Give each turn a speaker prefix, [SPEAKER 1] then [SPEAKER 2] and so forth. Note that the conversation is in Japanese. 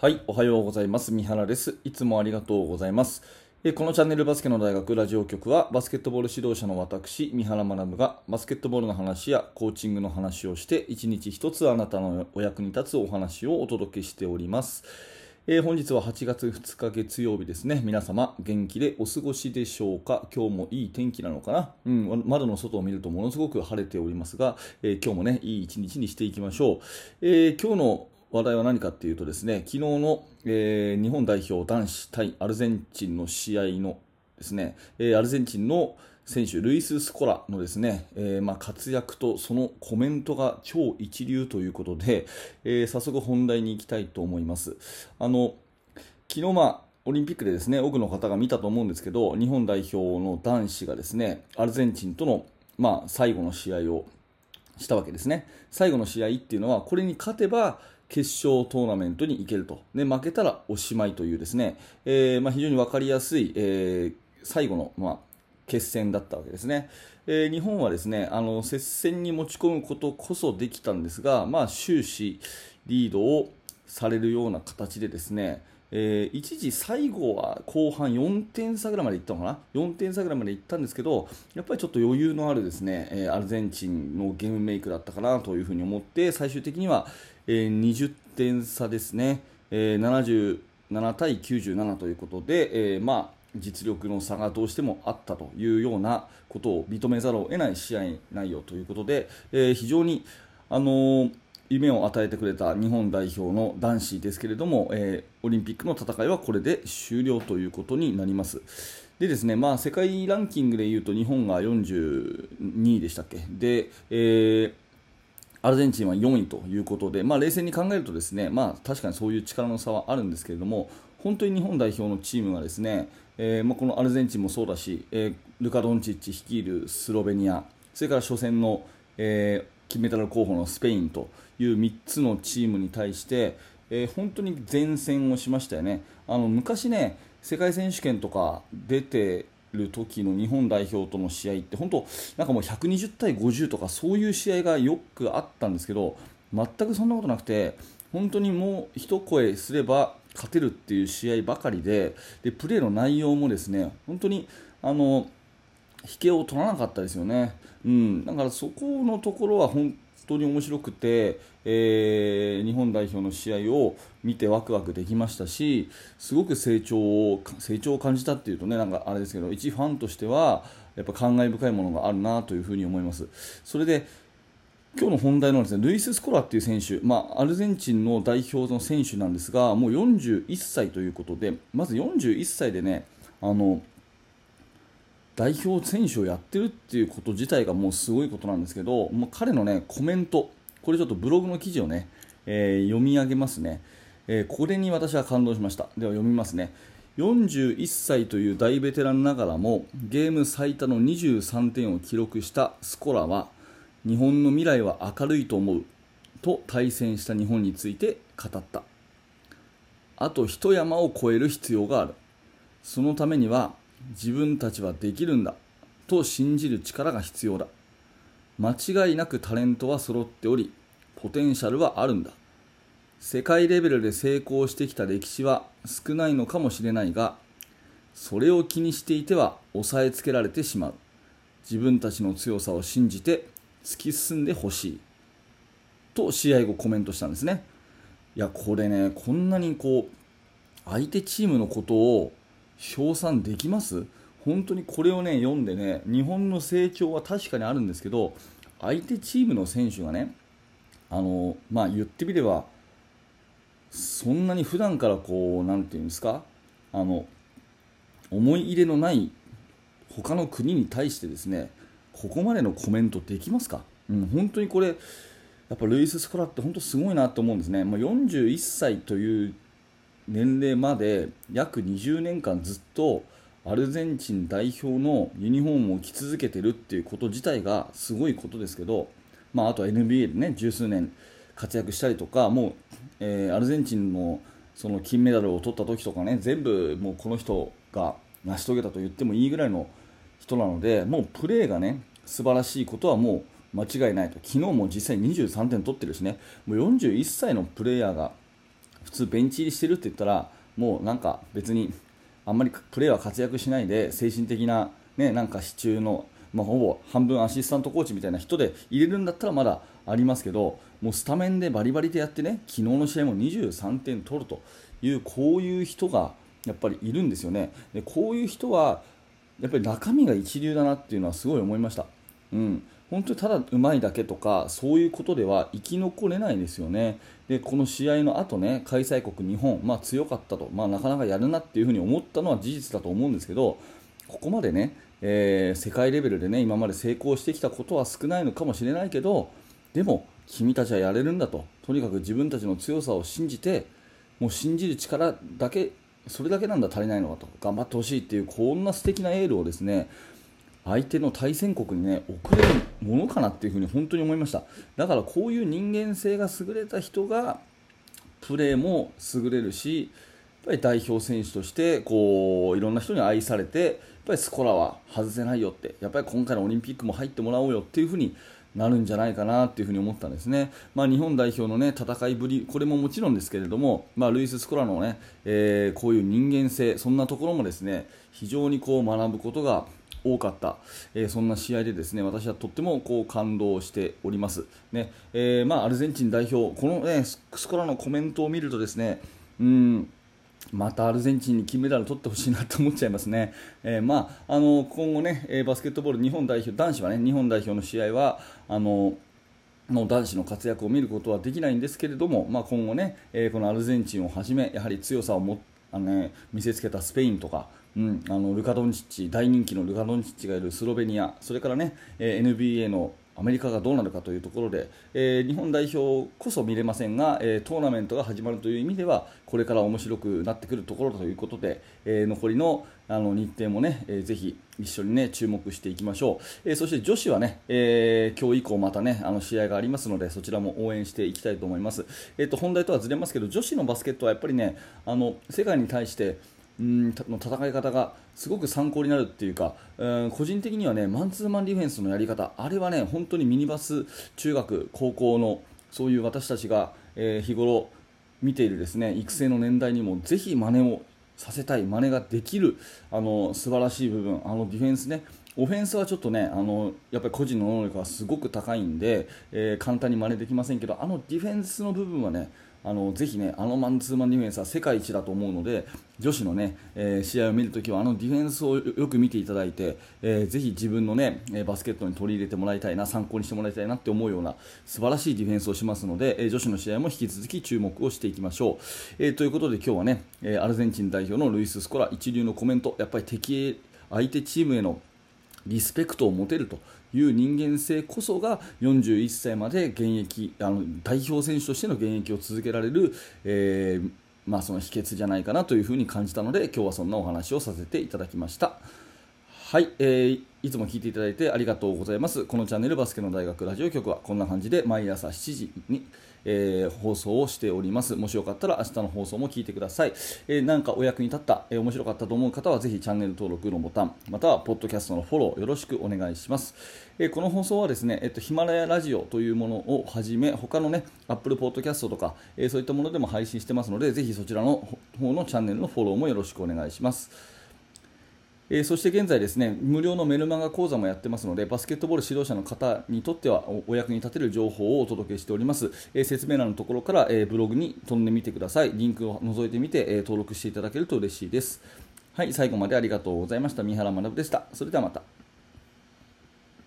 [SPEAKER 1] はい、おはようございます。三原です。いつもありがとうございます。このチャンネルバスケの大学ラジオ局はバスケットボール指導者の私、三原学がバスケットボールの話やコーチングの話をして一日一つあなたのお役に立つお話をお届けしております。え、本日は8月2日月曜日ですね。皆様元気でお過ごしでしょうか？今日もいい天気なのかな？うん、窓の外を見るとものすごく晴れておりますが、えー、今日もね、いい一日にしていきましょう。えー、今日の話題は何かっていうとですね、昨日の、えー、日本代表男子対アルゼンチンの試合のですね、えー、アルゼンチンの選手、ルイス・スコラのですね、えー、まあ、活躍とそのコメントが超一流ということで、え早速本題に行きたいと思います。あの昨日、まあ、オリンピックでですね多くの方が見たと思うんですけど日本代表の男子がですねアルゼンチンとの、まあ、最後の試合をしたわけですね最後の試合っていうのはこれに勝てば決勝トーナメントに行けると、で負けたらおしまいというですね、えー、まあ、非常に分かりやすい、えー、最後の、まあ、決戦だったわけですね、えー、日本はですねあの接戦に持ち込むことこそできたんですが、まあ、終始リードをされるような形でですね、えー、一時、最後は後半4点差ぐらいまでいったのかな？4点差ぐらいまでいったんですけどやっぱりちょっと余裕のあるですね、えー、アルゼンチンのゲームメイクだったかなというふに思って最終的には、えー、20点差ですね、えー、77対97ということで、え、まあ実力の差がどうしてもあったというようなことを認めざるを得ない試合内容ということで、え、非常に、あの夢を与えてくれた日本代表の男子ですけれども、えー、オリンピックの戦いはこれで終了ということになります。でですね、まあ、世界ランキングでいうと日本が42位でしたっけ？で、えー、アルゼンチンは4位ということで、まあ、冷静に考えるとですね、まあ、確かにそういう力の差はあるんですけれども本当に日本代表のチームがですね、えー、まあ、このアルゼンチンもそうだし、えー、ルカ・ドンチッチ率いるスロベニアそれから初戦の、えー金メダル候補のスペインという3つのチームに対して、えー、本当に善戦をしましたよね。あの昔ね世界選手権とか出てる時の日本代表との試合って本当なんかもう120対50とかそういう試合がよくあったんですけど全くそんなことなくて本当にもう一声すれば勝てるっていう試合ばかりででプレーの内容もですね本当にあの引けを取らなかったですよね。うん、だからそこのところは本当に面白くて、えー、日本代表の試合を見てワクワクできましたしすごく成長を成長を感じたっていうとねなんかあれですけど一ファンとしてはやっぱ感慨深いものがあるなというふに思います。それで今日の本題のですねルイス・スコラっていう選手、まあ、アルゼンチンの代表の選手なんですがもう41歳ということでまず41歳でねあの代表選手をやってるっていうこと自体がもうすごいことなんですけど、まあ、彼のねコメント、これちょっとブログの記事をね、えー、読み上げますね、えー、これに私は感動しました。では読みますね。41歳という大ベテランながらもゲーム最多の23点を記録したスコラは日本の未来は明るいと思うと対戦した日本について語ったあと一山を越える必要があるそのためには自分たちはできるんだと信じる力が必要だ間違いなくタレントは揃っておりポテンシャルはあるんだ世界レベルで成功してきた歴史は少ないのかもしれないがそれを気にしていては抑えつけられてしまう自分たちの強さを信じて突き進んでほしいと試合後コメントしたんですねいやこれねこんなにこう相手チームのことを称賛できます？本当にこれをね読んでね日本の成長は確かにあるんですけど相手チームの選手がねあのまあ言ってみればそんなに普段からこうなんていうんですかあの思い入れのない他の国に対してですねここまでのコメントできますか、うん、本当にこれやっぱルイス・スコラって本当すごいなと思うんですね、まあ、41歳という年齢まで約20年間ずっとアルゼンチン代表のユニフォームを着続けてるっていうこと自体がすごいことですけど、まあ、あとは NBA でね十数年活躍したりとかもう、えー、アルゼンチンのその金メダルを取った時とかね全部もうこの人が成し遂げたと言ってもいいぐらいの人なのでもうプレーがね素晴らしいことはもう間違いないと。昨日も実際23点取ってるしね。もう41歳のプレーヤーが普通ベンチ入りしてるって言ったらもうなんか別にあんまりプレーは活躍しないで精神的な、ね、なんか支柱の、まあ、ほぼ半分アシスタントコーチみたいな人で入れるんだったらまだありますけどもうスタメンでバリバリでやってね昨日の試合も23点取るというこういう人がやっぱりいるんですよね。でこういう人はやっぱり中身が一流だなっていうのはすごい思いました。うん、本当にただうまいだけとかそういうことでは生き残れないですよね。でこの試合の後ね開催国日本、まあ、強かったと、まあ、なかなかやるなっていうふうに思ったのは事実だと思うんですけどここまでね、えー、世界レベルでね今まで成功してきたことは少ないのかもしれないけどでも君たちはやれるんだととにかく自分たちの強さを信じてもう信じる力だけそれだけなんだ足りないのかと頑張ってほしいっていうこんな素敵なエールをですね相手の対戦国にね送れるものかなっていうふうに本当に思いました。だからこういう人間性が優れた人がプレーも優れるしやっぱり代表選手としてこういろんな人に愛されてやっぱりスコラは外せないよってやっぱり今回のオリンピックも入ってもらおうよっていうふうになるんじゃないかなというふに思ったんですね、まあ、日本代表の、ね、戦いぶり、これももちろんですけれども、まあ、ルイス・スコラのね、えー、こういう人間性、そんなところもですね非常にこう学ぶことが多かった、えー、そんな試合でですね私はとってもこう感動しております、ね。えー、まあ、アルゼンチン代表、この、ね、スコラのコメントを見るとですねうんまたアルゼンチンに金メダル取ってほしいなと思っちゃいますね、えー、まあ、あの今後ね、えバスケットボール日本代表男子はね日本代表の試合はあのの男子の活躍を見ることはできないんですけれども、まあ、今後ね、えー、このアルゼンチンをはじめやはり強さをもあの、ね、見せつけたスペインとか、うん、あのルカ・ドンチッチ大人気のルカ・ドンチッチがいるスロベニア。それからね、えー、NBA のアメリカがどうなるかというところで、えー、日本代表こそ見れませんが、えー、トーナメントが始まるという意味ではこれから面白くなってくるところということで、えー、残りのあの日程もね、えー、ぜひ一緒にね注目していきましょう、えー、そして女子はね、えー、今日以降またねあの試合がありますのでそちらも応援していきたいと思います、えーと、本題とはずれますけど女子のバスケットはやっぱりねあの世界に対してうんの戦い方がすごく参考になるっていうか、うん、個人的にはねマンツーマンディフェンスのやり方あれはね本当にミニバス中学、高校のそういう私たちが、えー、日頃見ているですね育成の年代にもぜひ真似をさせたい真似ができるあの素晴らしい部分あのディフェンスねオフェンスはちょっとねあのやっぱり個人の能力がすごく高いんで、えー、簡単に真似できませんけどあのディフェンスの部分はねあのぜひねあのマンツーマンディフェンスは世界一だと思うので女子のね、えー、試合を見るときはあのディフェンスをよく見ていただいて、えー、ぜひ自分のねバスケットに取り入れてもらいたいな参考にしてもらいたいなって思うような素晴らしいディフェンスをしますので、えー、女子の試合も引き続き注目をしていきましょう、えー、ということで今日はね、えアルゼンチン代表のルイス・スコラ一流のコメントやっぱり敵相手チームへのリスペクトを持てるという人間性こそが41歳まで現役あの代表選手としての現役を続けられる、えー、まあ、その秘訣じゃないかなというふうに感じたので今日はそんなお話をさせていただきました。はい、えー、いつも聞いていただいてありがとうございます。このチャンネルバスケの大学ラジオ局はこんな感じで毎朝7時にえー、放送をしております。もしよかったら明日の放送も聞いてください、えー、なんかお役に立った、えー、面白かったと思う方はぜひチャンネル登録のボタンまたはポッドキャストのフォローよろしくお願いします、えこの放送はですね、えっと、ヒマラヤラジオというものをはじめ他のねアップルポッドキャストとか、えそういったものでも配信してますのでぜひそちらの方のチャンネルのフォローもよろしくお願いします。えー、そして現在ですね無料のメルマガ講座もやってますのでバスケットボール指導者の方にとってはお役に立てる情報をお届けしております、えー、説明欄のところから、えー、ブログに飛んでみてください。リンクを覗いてみて、え登録していただけると嬉しいです。はい最後までありがとうございました。三原学でした。それではまた。